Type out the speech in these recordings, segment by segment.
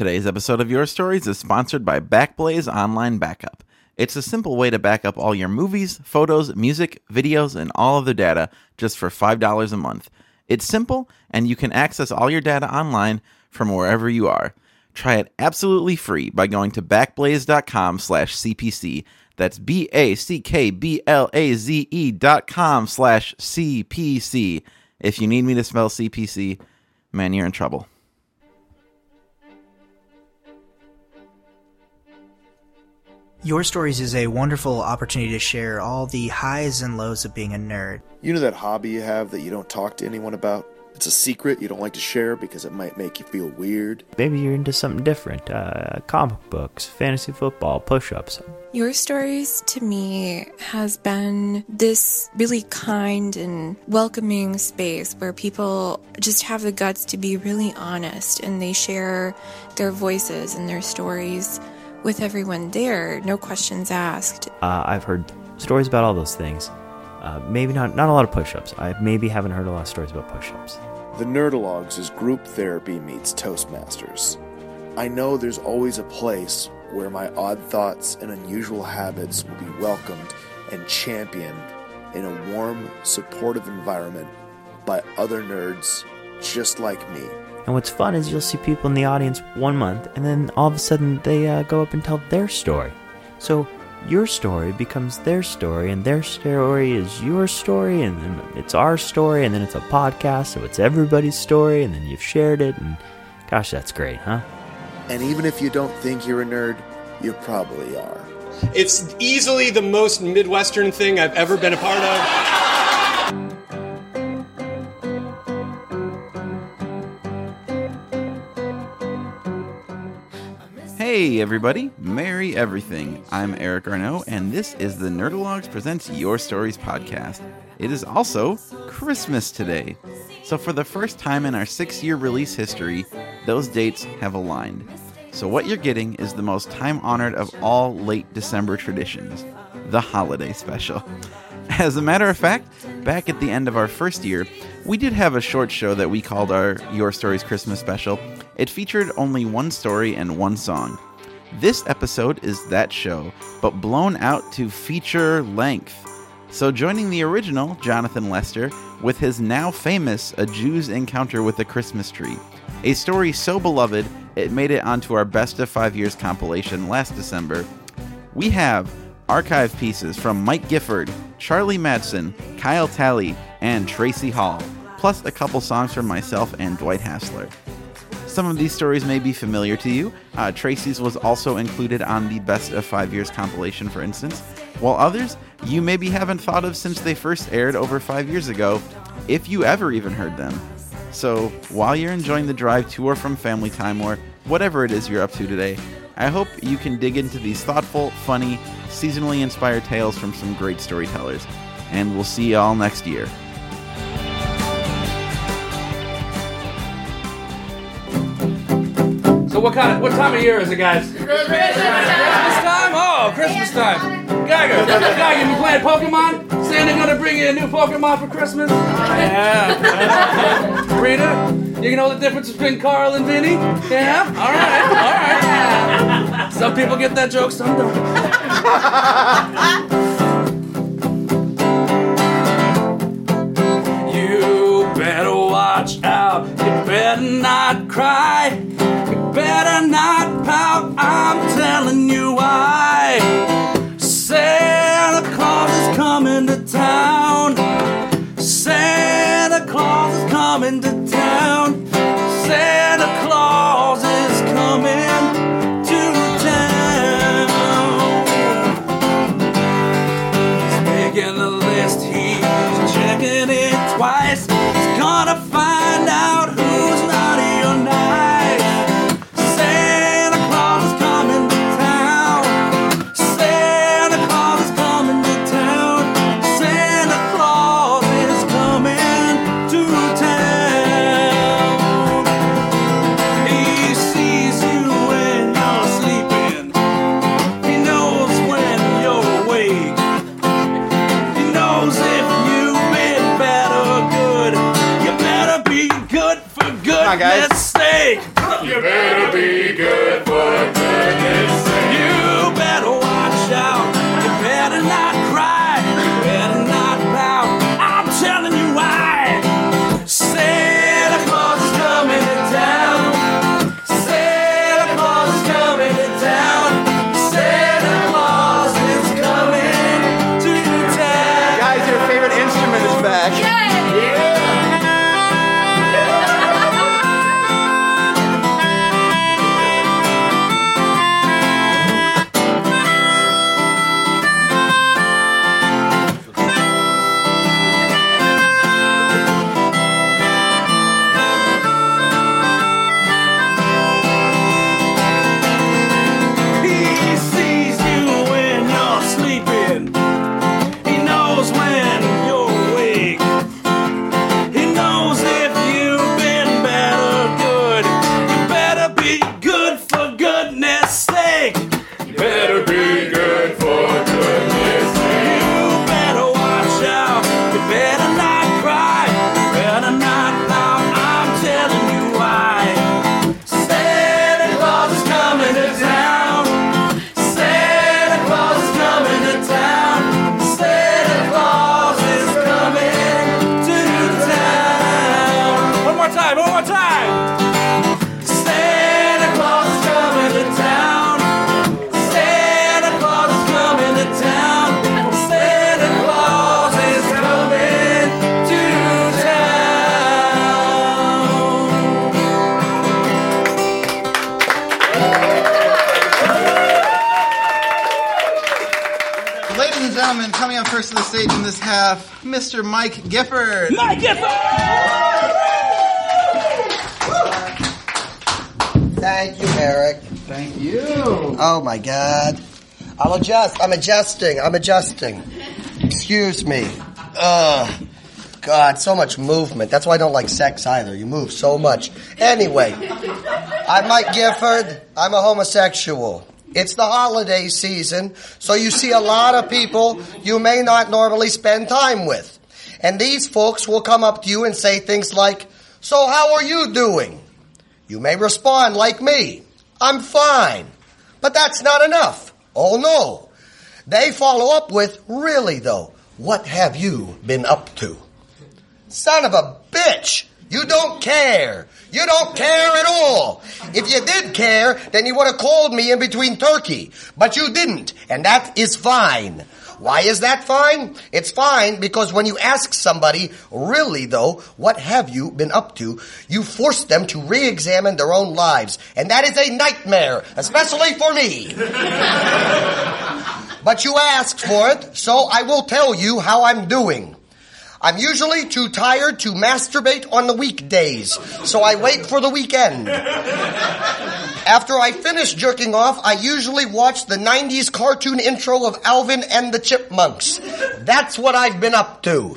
Today's episode of Your Stories is sponsored by Backblaze Online Backup. It's a simple way to back up all your movies, photos, music, videos, and all of the data just for $5 a month. It's simple, and you can access all your data online from wherever you are. Try it absolutely free by going to backblaze.com slash CPC. That's B-A-C-K-B-L-A-Z-E dot com slash CPC. If you need me to spell CPC, man, you're in trouble. Your Stories is a wonderful opportunity to share all the highs and lows of being a nerd. You know that hobby you have that you don't talk to anyone about? It's a secret you don't like to share because it might make you feel weird. Maybe you're into something different uh, comic books, fantasy football, push ups. Your Stories to me has been this really kind and welcoming space where people just have the guts to be really honest and they share their voices and their stories with everyone there, no questions asked. Uh, I've heard stories about all those things. Uh, maybe not not a lot of push-ups. I maybe haven't heard a lot of stories about push-ups. The Nerdologues is group therapy meets Toastmasters. I know there's always a place where my odd thoughts and unusual habits will be welcomed and championed in a warm, supportive environment by other nerds just like me. And what's fun is you'll see people in the audience one month, and then all of a sudden they uh, go up and tell their story. So your story becomes their story, and their story is your story, and then it's our story, and then it's a podcast, so it's everybody's story, and then you've shared it, and gosh, that's great, huh? And even if you don't think you're a nerd, you probably are. It's easily the most Midwestern thing I've ever been a part of. Hey, everybody. Merry everything. I'm Eric Arnault, and this is the Nerdologues Presents Your Stories podcast. It is also Christmas today. So, for the first time in our six year release history, those dates have aligned. So, what you're getting is the most time honored of all late December traditions the holiday special. As a matter of fact, back at the end of our first year, we did have a short show that we called our Your Stories Christmas special. It featured only one story and one song. This episode is that show, but blown out to feature length. So, joining the original, Jonathan Lester, with his now famous A Jew's Encounter with a Christmas Tree, a story so beloved it made it onto our Best of Five Years compilation last December, we have archive pieces from Mike Gifford, Charlie Madsen, Kyle Talley, and Tracie Hall, plus a couple songs from myself and Dwight Hassler. Some of these stories may be familiar to you. Uh, Tracie's was also included on the Best of Five Years compilation, for instance, while others you maybe haven't thought of since they first aired over five years ago, if you ever even heard them. So, while you're enjoying the drive to or from family time or whatever it is you're up to today, I hope you can dig into these thoughtful, funny, seasonally inspired tales from some great storytellers. And we'll see you all next year. So what kind of what time of year is it, guys? Christmas time. Oh, Christmas time. Geiger, Geiger, you playing Pokemon? Santa gonna bring you a new Pokemon for Christmas? Yeah. Rita, you know the difference between Carl and Vinny? Yeah. All right. All right. Some people get that joke, some don't. You better watch out. You better not cry. Better not pout. I'm telling you why. And gentlemen, coming up first to the stage in this half, Mr. Mike Gifford. Mike Gifford! Thank you, Eric. Thank you. Oh my God. I'll adjust. I'm adjusting. I'm adjusting. Excuse me. Ugh. God, so much movement. That's why I don't like sex either. You move so much. Anyway, I'm Mike Gifford. I'm a homosexual. It's the holiday season, so you see a lot of people you may not normally spend time with. And these folks will come up to you and say things like, So how are you doing? You may respond like me. I'm fine. But that's not enough. Oh no. They follow up with, really though, what have you been up to? Son of a bitch! You don't care. You don't care at all. If you did care, then you would have called me in between turkey. But you didn't, and that is fine. Why is that fine? It's fine because when you ask somebody, really though, what have you been up to, you force them to re-examine their own lives. And that is a nightmare, especially for me. but you asked for it, so I will tell you how I'm doing. I'm usually too tired to masturbate on the weekdays, so I wait for the weekend. After I finish jerking off, I usually watch the 90s cartoon intro of Alvin and the Chipmunks. That's what I've been up to.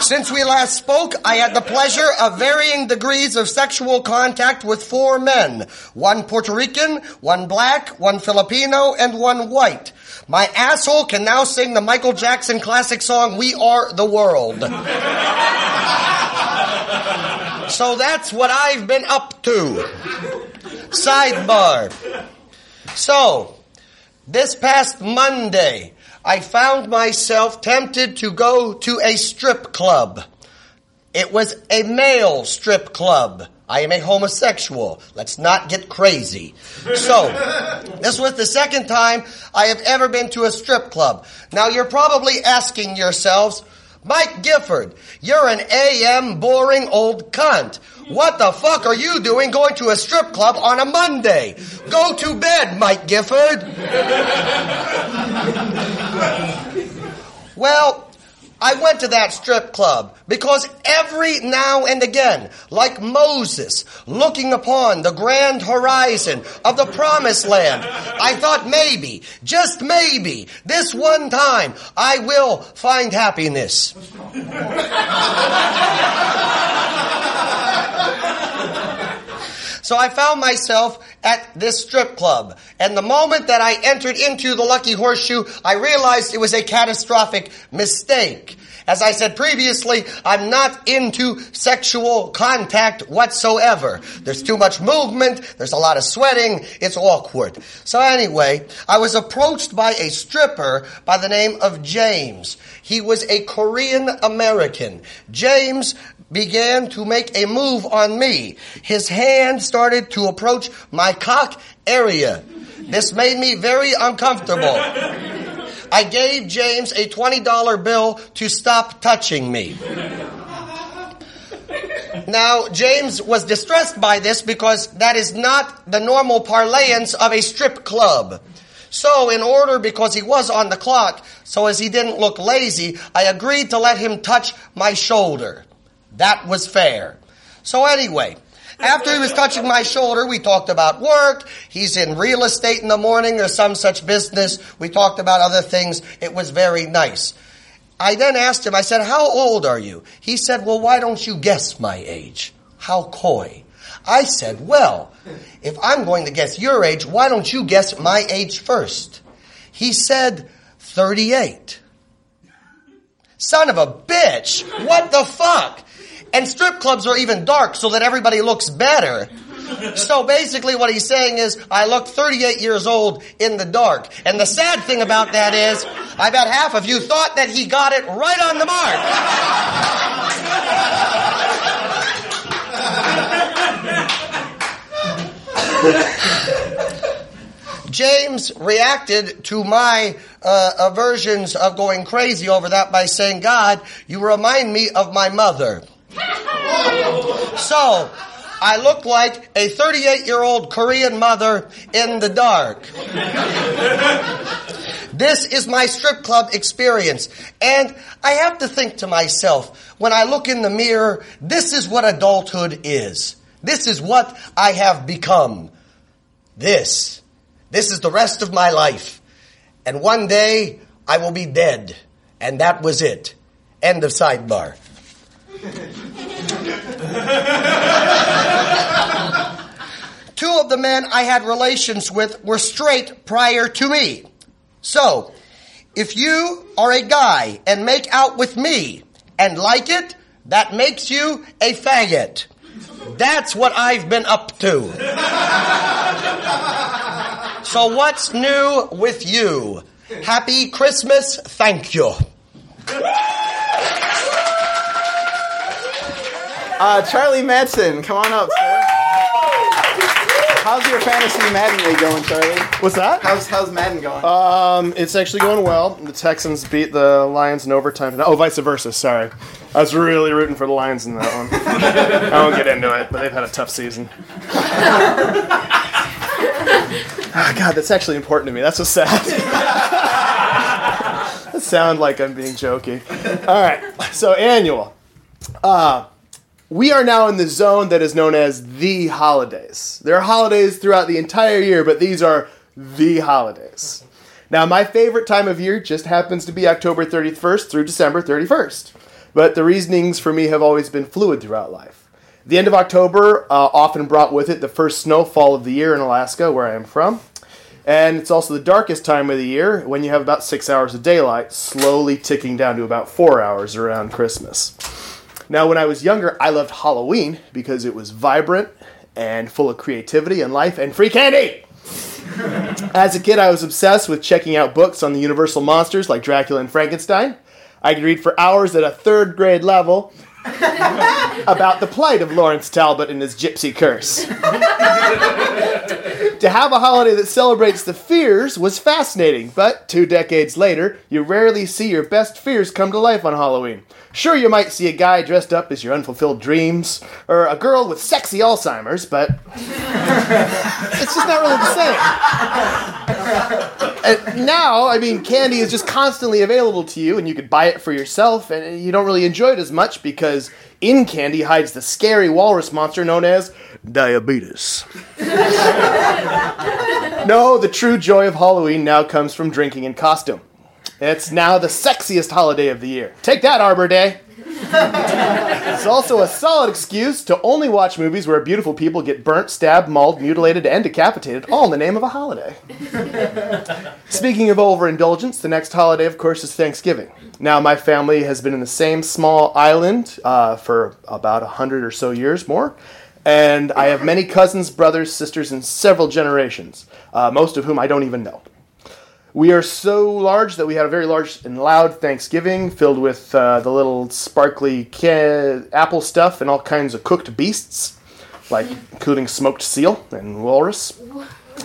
Since we last spoke, I had the pleasure of varying degrees of sexual contact with four men. One Puerto Rican, one black, one Filipino, and one white. My asshole can now sing the Michael Jackson classic song, We Are the World. so that's what I've been up to. Sidebar. So, this past Monday, I found myself tempted to go to a strip club. It was a male strip club. I am a homosexual. Let's not get crazy. So, this was the second time I have ever been to a strip club. Now you're probably asking yourselves, Mike Gifford, you're an AM boring old cunt. What the fuck are you doing going to a strip club on a Monday? Go to bed, Mike Gifford. well, I went to that strip club because every now and again, like Moses looking upon the grand horizon of the promised land, I thought maybe, just maybe, this one time I will find happiness. So I found myself at this strip club. And the moment that I entered into the Lucky Horseshoe, I realized it was a catastrophic mistake. As I said previously, I'm not into sexual contact whatsoever. There's too much movement, there's a lot of sweating, it's awkward. So anyway, I was approached by a stripper by the name of James. He was a Korean American. James began to make a move on me. His hand started to approach my cock area. This made me very uncomfortable. I gave James a $20 bill to stop touching me. Now, James was distressed by this because that is not the normal parlance of a strip club. So, in order, because he was on the clock, so as he didn't look lazy, I agreed to let him touch my shoulder. That was fair. So anyway, after he was touching my shoulder, we talked about work. He's in real estate in the morning or some such business. We talked about other things. It was very nice. I then asked him, I said, how old are you? He said, well, why don't you guess my age? How coy. I said, well, if I'm going to guess your age, why don't you guess my age first? He said, 38. Son of a bitch! What the fuck? And strip clubs are even dark so that everybody looks better. So basically what he's saying is, I look 38 years old in the dark. And the sad thing about that is, I bet half of you thought that he got it right on the mark. James reacted to my uh, aversions of going crazy over that by saying, God, you remind me of my mother. So, I look like a 38 year old Korean mother in the dark. This is my strip club experience. And I have to think to myself, when I look in the mirror, this is what adulthood is. This is what I have become. This. This is the rest of my life. And one day I will be dead. And that was it. End of sidebar. Two of the men I had relations with were straight prior to me. So, if you are a guy and make out with me and like it, that makes you a faggot. That's what I've been up to. So, what's new with you? Happy Christmas, thank you. Uh, Charlie Madsen, come on up, sir. How's your fantasy Madden league going, Charlie? What's that? How's how's Madden going? Um, it's actually going well. The Texans beat the Lions in overtime. Oh, vice versa. Sorry, I was really rooting for the Lions in that one. I won't get into it, but they've had a tough season. Ah, God, that's actually important to me. That's so sad. that sound like I'm being jokey. All right, so annual. Uh, we are now in the zone that is known as the holidays. There are holidays throughout the entire year, but these are the holidays. Now, my favorite time of year just happens to be October 31st through December 31st, but the reasonings for me have always been fluid throughout life. The end of October uh, often brought with it the first snowfall of the year in Alaska, where I am from. And it's also the darkest time of the year when you have about six hours of daylight, slowly ticking down to about four hours around Christmas. Now, when I was younger, I loved Halloween because it was vibrant and full of creativity and life and free candy. As a kid, I was obsessed with checking out books on the Universal monsters like Dracula and Frankenstein. I could read for hours at a third grade level about the plight of Lawrence Talbot and his gypsy curse. to have a holiday that celebrates the fears was fascinating, but two decades later, you rarely see your best fears come to life on Halloween. Sure, you might see a guy dressed up as your unfulfilled dreams, or a girl with sexy Alzheimer's, but it's just not really the same. And now, I mean, candy is just constantly available to you, and you could buy it for yourself, and you don't really enjoy it as much because in candy hides the scary walrus monster known as diabetes. no, the true joy of Halloween now comes from drinking in costume. It's now the sexiest holiday of the year. Take that, Arbor Day! it's also a solid excuse to only watch movies where beautiful people get burnt, stabbed, mauled, mutilated, and decapitated, all in the name of a holiday. Speaking of overindulgence, the next holiday, of course, is Thanksgiving. Now, my family has been in the same small island uh, for about a hundred or so years more, and I have many cousins, brothers, sisters, and several generations, uh, most of whom I don't even know. We are so large that we had a very large and loud Thanksgiving filled with uh, the little sparkly ca- apple stuff and all kinds of cooked beasts, like including smoked seal and walrus.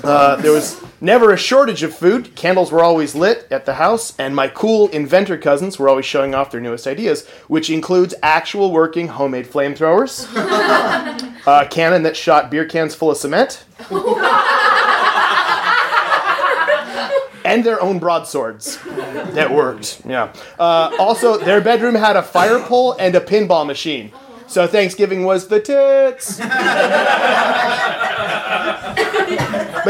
Uh, there was never a shortage of food. Candles were always lit at the house, and my cool inventor cousins were always showing off their newest ideas, which includes actual working homemade flamethrowers, a cannon that shot beer cans full of cement, and their own broadswords that worked. Yeah. Uh, also, their bedroom had a fire pole and a pinball machine. So Thanksgiving was the tits. but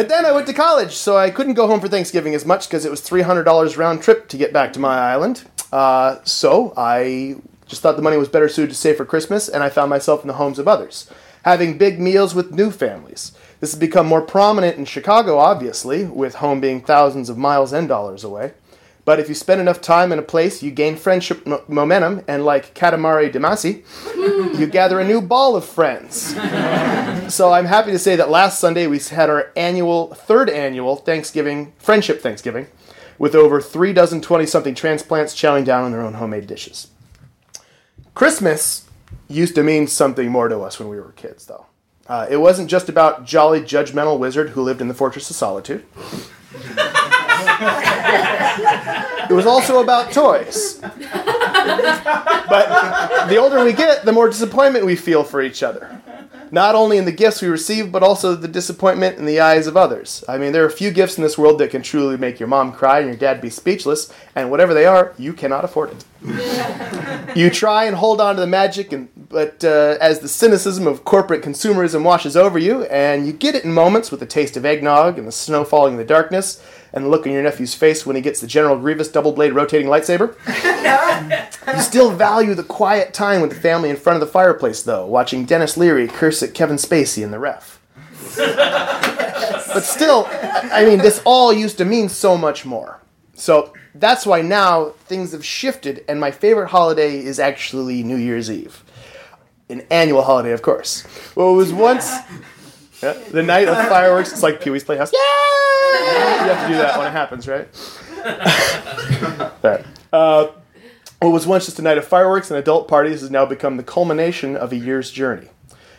then I went to college, so I couldn't go home for Thanksgiving as much because it was $300 round trip to get back to my island. Uh, so I just thought the money was better suited to save for Christmas, and I found myself in the homes of others, having big meals with new families. This has become more prominent in Chicago, obviously, with home being thousands of miles and dollars away. But if you spend enough time in a place, you gain friendship mo- momentum, and like Katamari Damacy, you gather a new ball of friends. so I'm happy to say that last Sunday we had our annual, third annual Thanksgiving, Friendship Thanksgiving, with over three dozen 20 something transplants chowing down on their own homemade dishes. Christmas used to mean something more to us when we were kids, though. Uh, it wasn't just about jolly, judgmental wizard who lived in the Fortress of Solitude. it was also about toys. But the older we get, the more disappointment we feel for each other. Not only in the gifts we receive, but also the disappointment in the eyes of others. I mean, there are a few gifts in this world that can truly make your mom cry and your dad be speechless, and whatever they are, you cannot afford it. you try and hold on to the magic, and, but uh, as the cynicism of corporate consumerism washes over you, and you get it in moments with the taste of eggnog and the snow falling in the darkness, and the look on your nephew's face when he gets the General Grievous double blade rotating lightsaber. you still value the quiet time with the family in front of the fireplace, though, watching Denis Leary curse at Kevin Spacey in the ref. but still, I mean, this all used to mean so much more. So that's why now things have shifted, and my favorite holiday is actually New Year's Eve. An annual holiday, of course. Well, it was once yeah, the night of fireworks. It's like Pee Wee's Playhouse. Yeah! You have to do that when it happens, right? Right. Uh, what was once just a night of fireworks and adult parties has now become the culmination of a year's journey.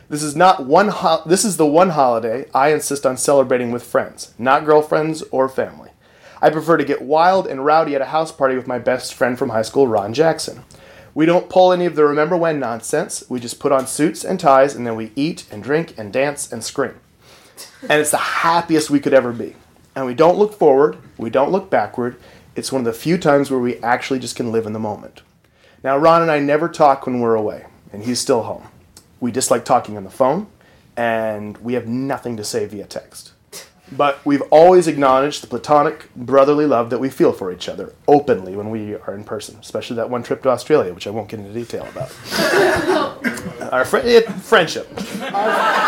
This is not one. Ho- this is the one holiday I insist on celebrating with friends, not girlfriends or family. I prefer to get wild and rowdy at a house party with my best friend from high school, Ron Jackson. We don't pull any of the remember when nonsense. We just put on suits and ties and then we eat and drink and dance and scream. And it's the happiest we could ever be. And we don't look forward, we don't look backward. It's one of the few times where we actually just can live in the moment. Now, Ron and I never talk when we're away, and he's still home. We dislike talking on the phone, and we have nothing to say via text. But we've always acknowledged the platonic, brotherly love that we feel for each other openly when we are in person, especially that one trip to Australia, which I won't get into detail about. Our fri- eh, friendship. Our-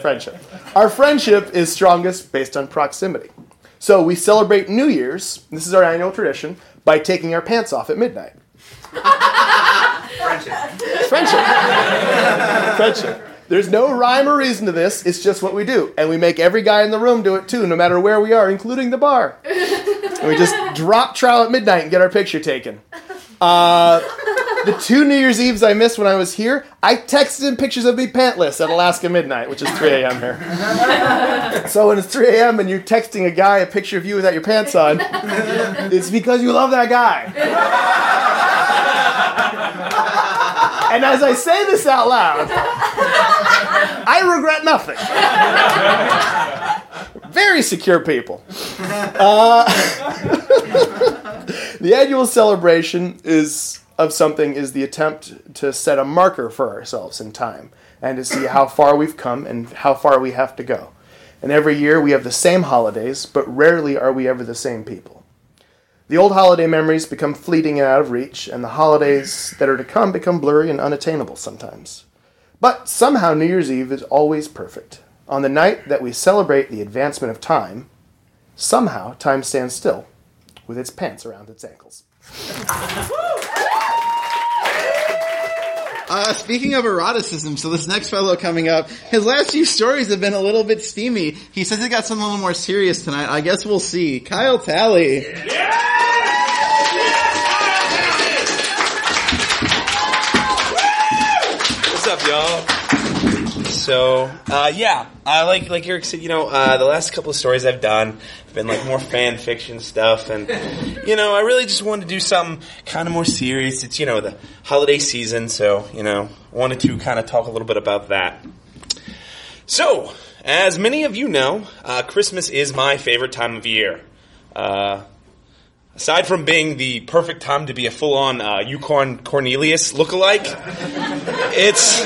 friendship. Our friendship is strongest based on proximity. So we celebrate New Year's, this is our annual tradition, by taking our pants off at midnight. Friendship. Friendship. Friendship. There's no rhyme or reason to this. It's just what we do. And we make every guy in the room do it too, no matter where we are, including the bar. And we just drop trowel at midnight and get our picture taken. Uh, the two New Year's Eves I missed when I was here, I texted him pictures of me pantless at Alaska midnight, which is 3 a.m. here. So when it's 3 a.m. and you're texting a guy a picture of you without your pants on, it's because you love that guy. And as I say this out loud, I regret nothing. Very secure people. Uh, the annual celebration is of something is the attempt to set a marker for ourselves in time and to see how far we've come and how far we have to go. And every year we have the same holidays, but rarely are we ever the same people. The old holiday memories become fleeting and out of reach, and the holidays that are to come become blurry and unattainable sometimes. But somehow New Year's Eve is always perfect. On the night that we celebrate the advancement of time, somehow time stands still with its pants around its ankles. Uh, speaking of eroticism, so this next fellow coming up, his last few stories have been a little bit steamy. He says he got something a little more serious tonight. I guess we'll see. Kyle Talley. What's So, uh, yeah, uh, like like Eric said, you know, uh, the last couple of stories I've done have been like more fan fiction stuff, and you know, I really just wanted to do something kind of more serious. It's you know the holiday season, so you know, wanted to kind of talk a little bit about that. So, as many of you know, uh, Christmas is my favorite time of year. Aside from being the perfect time to be a full-on uh, Yukon Cornelius lookalike, it's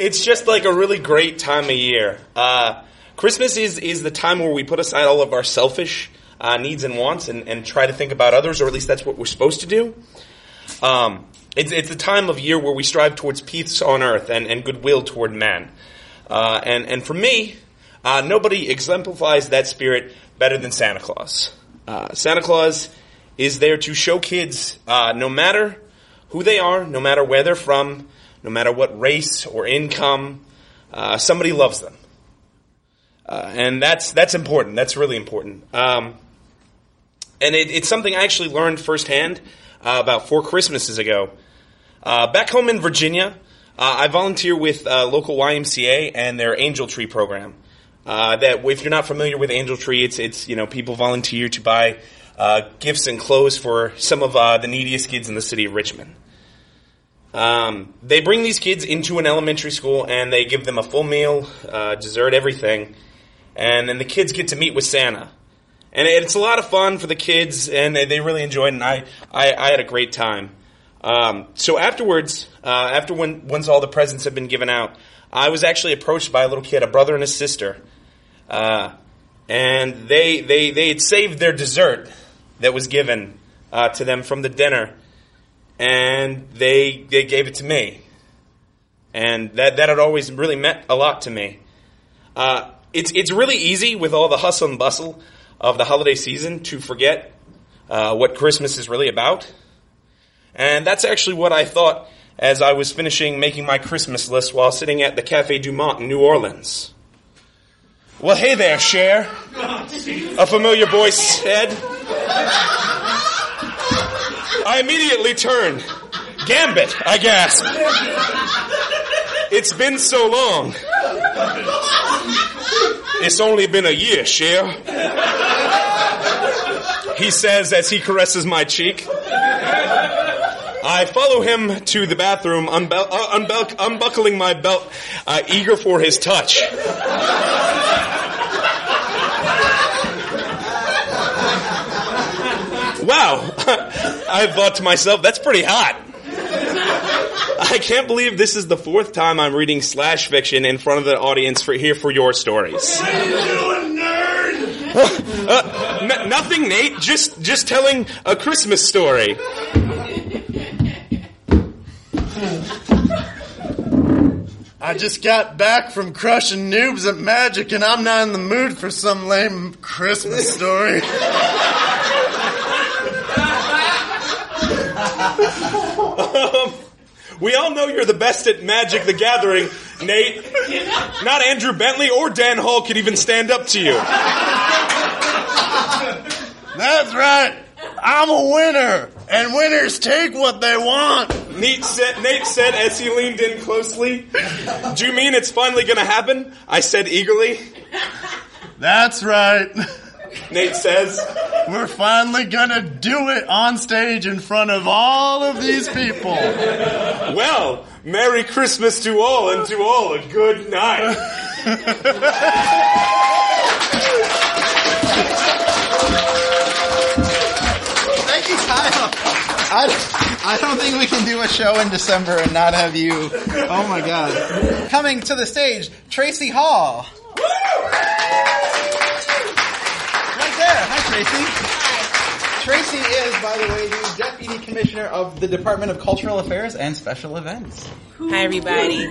it's just like a really great time of year. Uh, Christmas is is the time where we put aside all of our selfish uh, needs and wants and, and try to think about others, or at least that's what we're supposed to do. Um, it's it's the time of year where we strive towards peace on earth and, and goodwill toward man. Uh, and and for me, uh, nobody exemplifies that spirit better than Santa Claus. Uh, Santa Claus is there to show kids, uh, no matter who they are, no matter where they're from, no matter what race or income, uh, somebody loves them, uh, and that's that's important. That's really important. Um, and it, it's something I actually learned firsthand uh, about four Christmases ago. Uh, back home in Virginia, I volunteer with local YMCA and their Angel Tree program. Uh, that if you're not familiar with Angel Tree, it's it's you know people volunteer to buy uh, gifts and clothes for some of uh, the neediest kids in the city of Richmond. Um, they bring these kids into an elementary school and they give them a full meal, uh, dessert, everything, and then the kids get to meet with Santa. And it's a lot of fun for the kids, and they, really enjoyed it, and I, I, I had a great time. Um, so afterwards, uh, after when once all the presents have been given out, I was actually approached by a little kid, a brother and a sister, uh, and they they they had saved their dessert that was given uh, to them from the dinner, and they they gave it to me, and that that had always really meant a lot to me. Uh, it's it's really easy with all the hustle and bustle of the holiday season to forget uh, what Christmas is really about. And that's actually what I thought as I was finishing making my Christmas list while sitting at the Cafe Du Monde in New Orleans. Well, hey there, Cher. A familiar voice said. I immediately turned. Gambit, I gasped. It's been so long. It's only been a year, Cher. He says as he caresses my cheek. I follow him to the bathroom, unbel- uh, unbel- unbuckling my belt, uh, eager for his touch. wow, I thought to myself, that's pretty hot. I can't believe this is the fourth time I'm reading slash fiction in front of the audience for here for your stories. What are you doing, nerd? Uh, n- nothing, Nate. Just just telling a Christmas story. I just got back from crushing noobs at Magic, and I'm not in the mood for some lame Christmas story. Um, we all know you're the best at Magic the Gathering, Nate. Not Andrew Bentley or Dan Hall could even stand up to you. That's right. I'm a winner, and winners take what they want. Nate said, Nate said as he leaned in closely. Do you mean it's finally going to happen? I said eagerly. That's right. Nate says, We're finally gonna do it on stage in front of all of these people. Well, Merry Christmas to all, and to all a good night. Thank you, Kyle. I, I don't think we can do a show in December and not have you. Oh my god. Coming to the stage, Tracie Hall. Right there. Hi, Tracie. Tracie is, by the way, the Deputy Commissioner of the Department of Cultural Affairs and Special Events. Hi, everybody.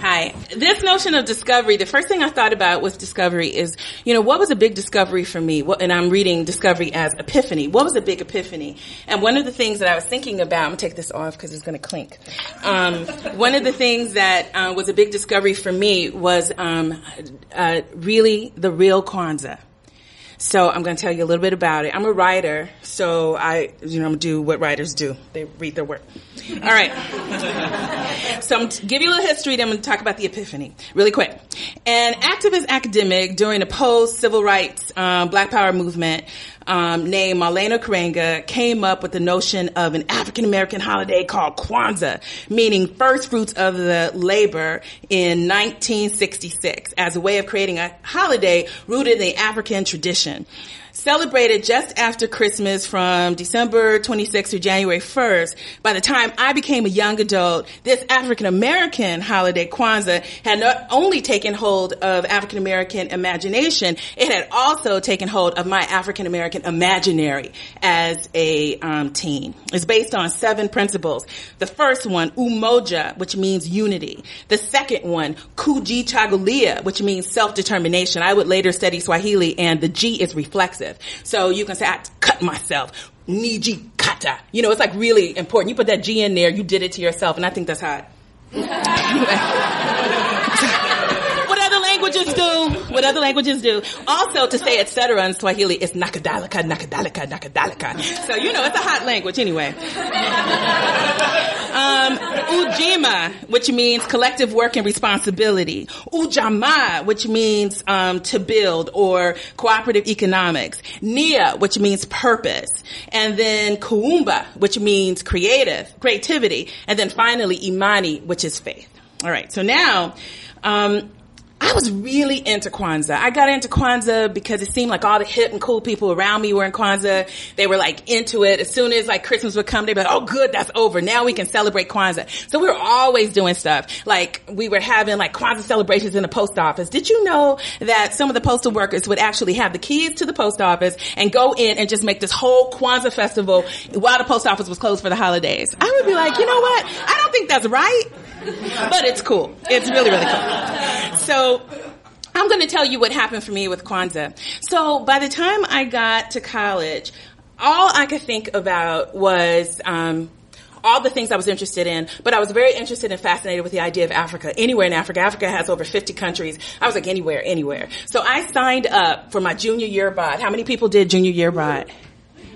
Hi. This notion of discovery, the first thing I thought about was discovery is, you know, what was a big discovery for me? What, and I'm reading discovery as epiphany. What was a big epiphany? And one of the things that I was thinking about, I'm gonna take this off because it's gonna clink. Um, one of the things that uh, was a big discovery for me was um, uh, really the real Kwanzaa. So I'm going to tell you a little bit about it. I'm a writer, so I, you know, I'm do what writers do. They read their work. All right. so I'm to give you a little history, then I'm going to talk about the Epiphany really quick. An activist academic during the post-civil rights um, Black Power movement um, named Maulana Karenga came up with the notion of an African American holiday called Kwanzaa, meaning first fruits of the labor in 1966 as a way of creating a holiday rooted in the African tradition. Celebrated just after Christmas from December 26th to January 1st. By the time I became a young adult, this African American holiday, Kwanzaa, had not only taken hold of African American imagination, it had also taken hold of my African American imaginary as a um, teen. It's based on seven principles. The first one, umoja, which means unity. The second one, kujichagulia, which means self-determination. I would later study Swahili and the G is reflexive. So you can say, I cut myself. Niji kata. You know, it's like really important. You put that G in there, you did it to yourself, and I think that's hot. languages do? What other languages do. Also, to say etc. in Swahili is nakadalika, nakadalika, nakadalika. So, you know, it's a hot language anyway. Um, ujima, which means collective work and responsibility. Ujamaa, which means um, to build or cooperative economics. Nia, which means purpose. And then kuumba, which means creative, creativity. And then finally imani, which is faith. All right. So now, um, I was really into Kwanzaa. I got into Kwanzaa because it seemed like all the hip and cool people around me were in Kwanzaa. They were like into it. As soon as like Christmas would come, they'd be like, oh good, that's over. Now we can celebrate Kwanzaa. So we were always doing stuff. Like we were having like Kwanzaa celebrations in the post office. Did you know that some of the postal workers would actually have the keys to the post office and go in and just make this whole Kwanzaa festival while the post office was closed for the holidays? I would be like, you know what? I don't think that's right. But it's cool. It's really, really cool. So, I'm going to tell you what happened for me with Kwanzaa. So by the time I got to college, all I could think about was um, all the things I was interested in, but I was very interested and fascinated with the idea of Africa. Anywhere in Africa. Africa has over 50 countries. I was like, anywhere, anywhere. So I signed up for my junior year abroad. How many people did junior year bod?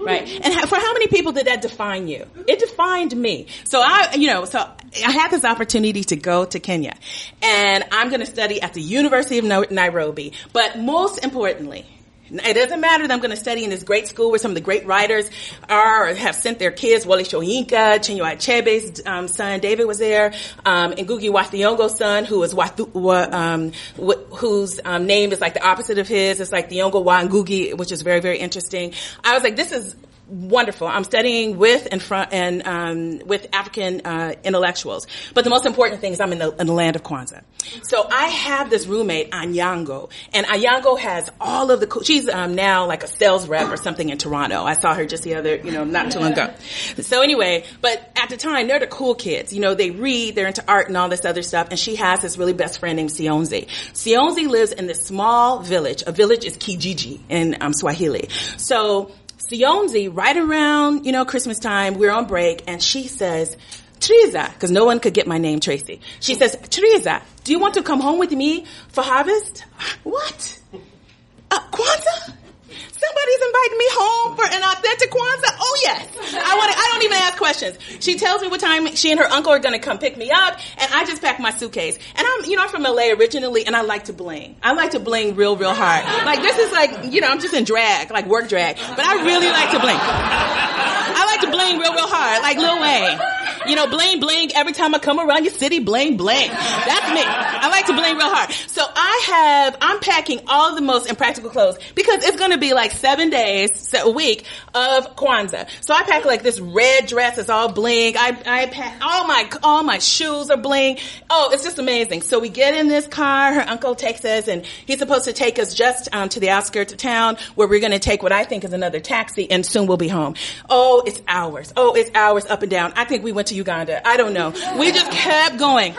Right. And for how many people did that define you? It defined me. So I, you know, so I had this opportunity to go to Kenya and I'm going to study at the University of Nairobi. But most importantly, it doesn't matter that I'm going to study in this great school where some of the great writers are or have sent their kids. Wole Soyinka, Chinua Achebe's um, son David was there, um, and Ngugi wa Thiong'o's son, who was Wathu, um, wh- whose um, name is like the opposite of his. It's like Thiong'o wa Ngugi, which is very very interesting. I was like, this is wonderful. I'm studying with and from and um, with African uh, intellectuals. But the most important thing is I'm in the, in the land of Kwanzaa. So I have this roommate Anyango, and Anyango has all of the. She's um, now like a sales rep or something in Toronto. I saw her just the other, you know, not too long ago. So anyway, but at the time they're the cool kids. You know, they read, they're into art and all this other stuff. And she has this really best friend named Sionzi. Sionzi lives in this small village. A village is Kijiji in um, Swahili. So Sionzi, right around, you know, Christmas time, we're on break, and she says, Teresa, because no one could get my name, Tracie. She says, Teresa, do you want to come home with me for harvest? What? Uh, Kwanzaa? Somebody's inviting me home for an authentic Kwanzaa. Oh yes, I want. I don't even ask questions. She tells me what time she and her uncle are going to come pick me up, and I just pack my suitcase. And I'm, you know, I'm from LA originally, and I like to bling. I like to bling real, real hard. Like this is like, you know, I'm just in drag, like work drag, but I really like to bling. I like to bling real, real hard, like Lil Wayne. You know, bling, bling. Every time I come around your city, bling, bling. That's me. I like to bling real hard. So I have, I'm packing all the most impractical clothes because it's going to be like seven days, a week of Kwanzaa. So I pack like this red dress. It's all bling. I, I pack all my, all my shoes are bling. Oh, it's just amazing. So we get in this car. Her uncle takes us and he's supposed to take us just um, to the outskirts of town where we're going to take what I think is another taxi and soon we'll be home. Oh, it's hours. Oh, it's hours up and down. I think we went to Uganda. I don't know. We just kept going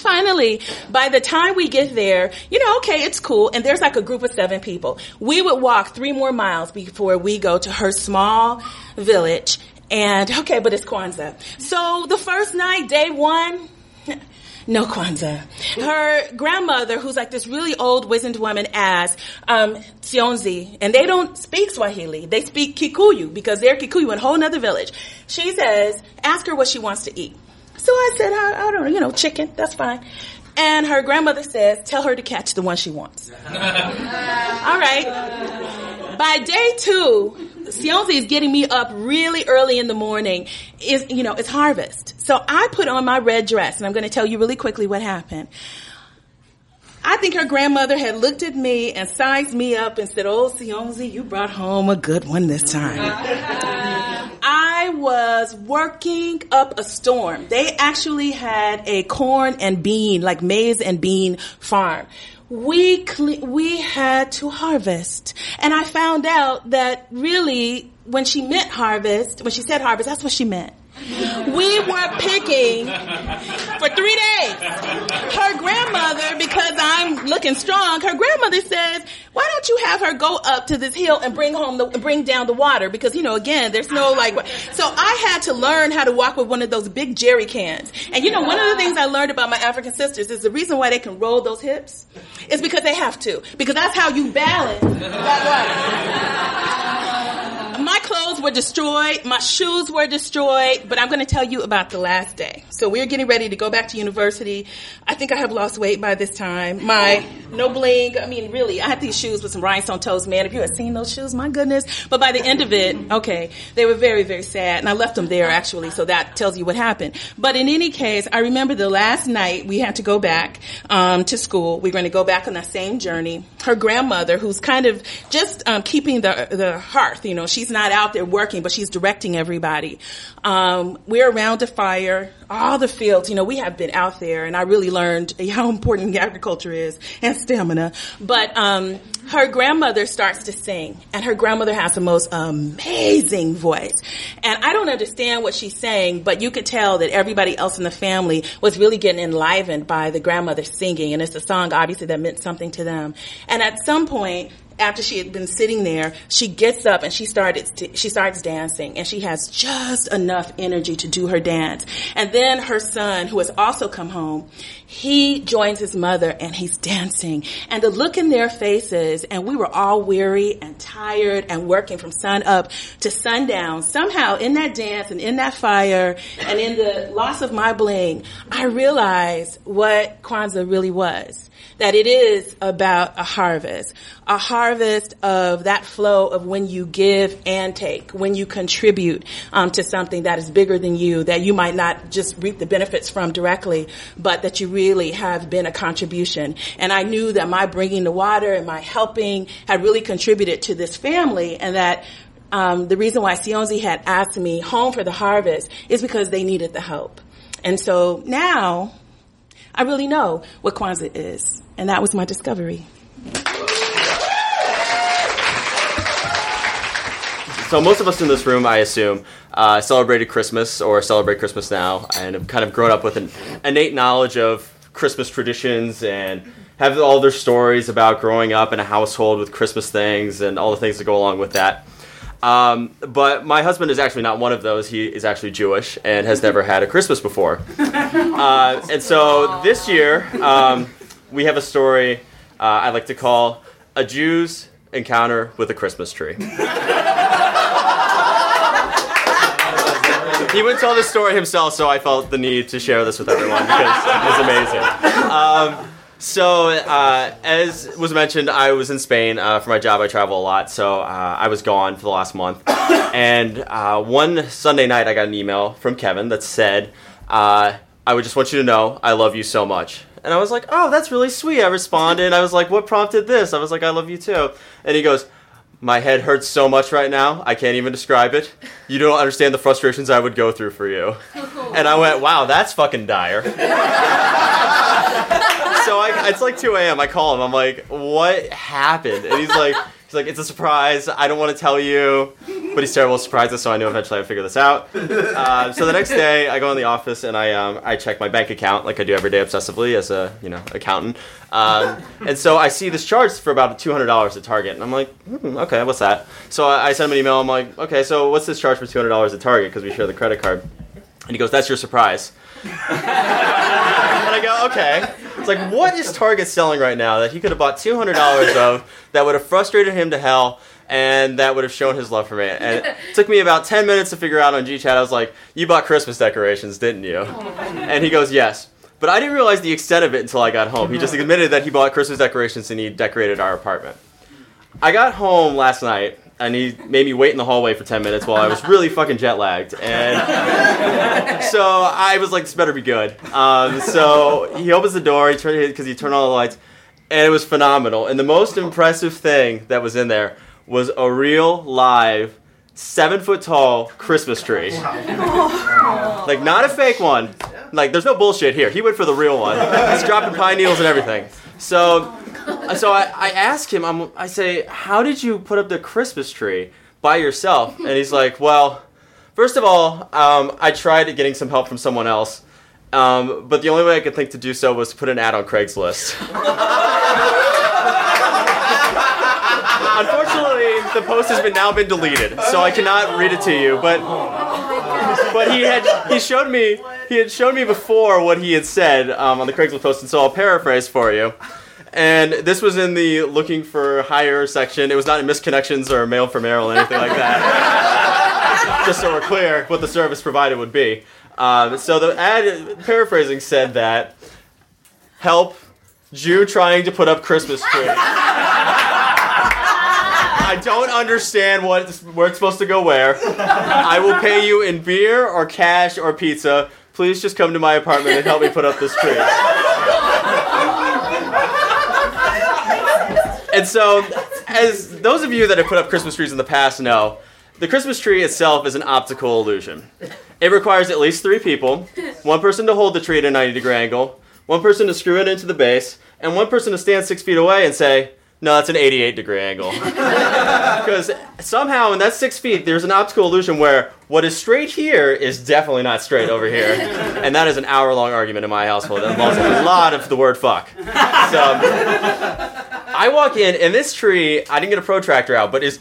finally, by the time we get there, you know, okay, it's cool. And there's like a group of seven people. We would walk three more miles before we go to her small village. And okay, but it's Kwanzaa. So the first night, day one, no Kwanzaa. Her grandmother, who's like this really old, wizened woman, asked um, Sionzi, and they don't speak Swahili. They speak Kikuyu because they're Kikuyu in a whole other village. She says, ask her what she wants to eat. So I said, I, I don't know, you know, chicken, that's fine. And her grandmother says, tell her to catch the one she wants. All right. By day two, Sionzi is getting me up really early in the morning. Is you know, it's harvest. So I put on my red dress, and I'm going to tell you really quickly what happened. I think her grandmother had looked at me and sized me up and said, Oh, Sionzi, you brought home a good one this time. I was working up a storm. They actually had a corn and bean, like maize and bean farm. We, cle- we had to harvest. And I found out that really, when she meant harvest, when she said harvest, that's what she meant. We were picking for three days. Her grandmother, because I'm looking strong, her grandmother says, "Why don't you have her go up to this hill and bring home the bring down the water?" Because you know, again, there's no like. So I had to learn how to walk with one of those big jerry cans. And you know, one of the things I learned about my African sisters is the reason why they can roll those hips is because they have to. Because that's how you balance that water. My clothes were destroyed. My shoes were destroyed. But I'm going to tell you about the last day. So we're getting ready to go back to university. I think I have lost weight by this time. My no bling. I mean, really, I had these shoes with some rhinestone toes, man. If you had seen those shoes, my goodness. But by the end of it, okay, they were very, very sad. And I left them there actually. So that tells you what happened. But in any case, I remember the last night we had to go back um, to school. We were going to go back on that same journey. Her grandmother, who's kind of just um, keeping the the hearth, you know, she's not out there working, but she's directing everybody. Um, we're around a fire, all the fields. You know, we have been out there, and I really learned how important agriculture is and stamina. But um, her grandmother starts to sing, and her grandmother has the most amazing voice. And I don't understand what she's saying, but you could tell that everybody else in the family was really getting enlivened by the grandmother singing, and it's a song obviously that meant something to them. And at some point, after she had been sitting there, she gets up and she started she starts dancing and she has just enough energy to do her dance. And then her son, who has also come home, he joins his mother and he's dancing. And the look in their faces, and we were all weary and tired and working from sun up to sundown. Somehow in that dance and in that fire and in the loss of my bling, I realized what Kwanzaa really was that it is about a harvest, a harvest of that flow of when you give and take, when you contribute um, to something that is bigger than you, that you might not just reap the benefits from directly, but that you really have been a contribution. And I knew that my bringing the water and my helping had really contributed to this family, and that um, the reason why Sionzi had asked me home for the harvest is because they needed the help. And so now I really know what Kwanzaa is. And that was my discovery. So most of us in this room, I assume, uh, celebrated Christmas or celebrate Christmas now, and have kind of grown up with an innate knowledge of Christmas traditions and have all their stories about growing up in a household with Christmas things and all the things that go along with that. Um, but my husband is actually not one of those. He is actually Jewish and has never had a Christmas before. Uh, and so this year, um, we have a story uh, I like to call A Jew's Encounter with a Christmas Tree. he wouldn't tell this story himself, so I felt the need to share this with everyone because it was amazing. Um, so, uh, as was mentioned, I was in Spain uh, for my job. I travel a lot, so uh, I was gone for the last month. and uh, one Sunday night, I got an email from Kevin that said, uh, "I would just want you to know I love you so much." And I was like, "Oh, that's really sweet." I responded. I was like, "What prompted this?" I was like, "I love you too." And he goes. My head hurts so much right now, I can't even describe it. You don't understand the frustrations I would go through for you. And I went, wow, that's fucking dire. so I, it's like 2 a.m. I call him. I'm like, what happened? And he's like, he's like, it's a surprise. I don't want to tell you, but he's terrible at surprises. So I knew eventually I'd figure this out. Uh, so the next day, I go in the office and I um, I check my bank account like I do every day obsessively as a you know accountant. Um, and so I see this charge for about two hundred dollars at Target, and I'm like, hmm, okay, what's that? So I, I send him an email. I'm like, okay, so what's this charge for two hundred dollars at Target because we share the credit card? And he goes, that's your surprise. And I go, okay. It's like, what is Target selling right now that he could have bought two hundred dollars of that would have frustrated him to hell? And that would have shown his love for me. And it took me about 10 minutes to figure out on GChat. I was like, You bought Christmas decorations, didn't you? And he goes, Yes. But I didn't realize the extent of it until I got home. He just admitted that he bought Christmas decorations and he decorated our apartment. I got home last night and he made me wait in the hallway for 10 minutes while I was really fucking jet lagged. And so I was like, this better be good. Um, so he opens the door, he turned because he turned on the lights, and it was phenomenal. And the most impressive thing that was in there was a real live seven foot tall Christmas tree. Like not a fake one. Like there's no bullshit here. He went for the real one. He's dropping pine needles and everything. So, so I, I ask him. I'm, I say, how did you put up the Christmas tree by yourself? And he's like, well, First of all, um, I tried getting some help from someone else, um, but the only way I could think to do so was to put an ad on Craigslist. Unfortunately, the post has been now been deleted, so I cannot read it to you. But but he had he showed me he had shown me before what he had said um, on the Craigslist post, and so I'll paraphrase for you. And this was in the looking for hire section. It was not in misconnections or mail for mail or anything like that. Just so we're clear what the service provided would be. Um, so the ad, paraphrasing, said that help Jew trying to put up Christmas tree. I don't understand what where it's supposed to go where. I will pay you in beer or cash or pizza. Please just come to my apartment and help me put up this tree. And so, as those of you that have put up Christmas trees in the past know, the Christmas tree itself is an optical illusion. It requires at least three people one person to hold the tree at a 90 degree angle, one person to screw it into the base, and one person to stand six feet away and say, no, that's an 88 degree angle. Because somehow in that six feet, there's an optical illusion where what is straight here is definitely not straight over here. And that is an hour long argument in my household that involves a lot of the word fuck. So I walk in, and this tree, I didn't get a protractor out, but is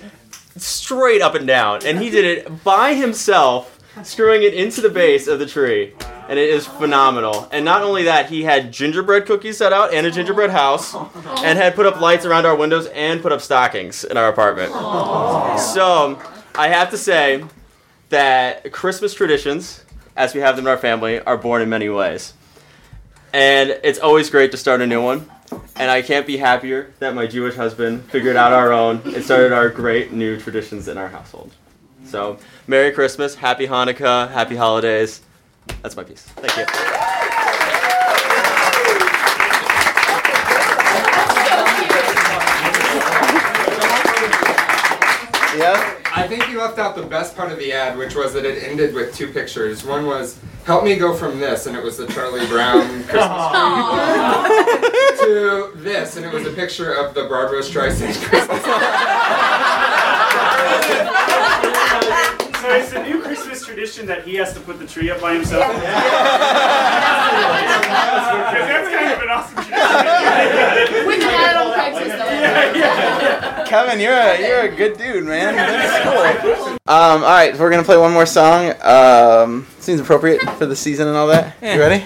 straight up and down. And he did it by himself, screwing it into the base of the tree. And it is phenomenal. And not only that, he had gingerbread cookies set out and a gingerbread house, and had put up lights around our windows and put up stockings in our apartment. So I have to say that Christmas traditions, as we have them in our family, are born in many ways. And it's always great to start a new one. And I can't be happier that my Jewish husband figured out our own and started our great new traditions in our household. So, Merry Christmas, Happy Hanukkah, Happy Holidays. That's my piece. Thank you. Yeah? I think you left out the best part of the ad, which was that it ended with two pictures. One was, help me go from this, and it was the Charlie Brown Christmas tree, to this, and it was a picture of the Barbra Streisand Christmas So it's a new Christmas tradition that he has to put the tree up by himself. Because that's kind of an awesome tradition. We can add it on Craigslist though. Yeah, yeah. Kevin, you're a you're a good dude, man. That's cool. Um, all right, we're gonna play one more song. Um, seems appropriate for the season and all that. You ready?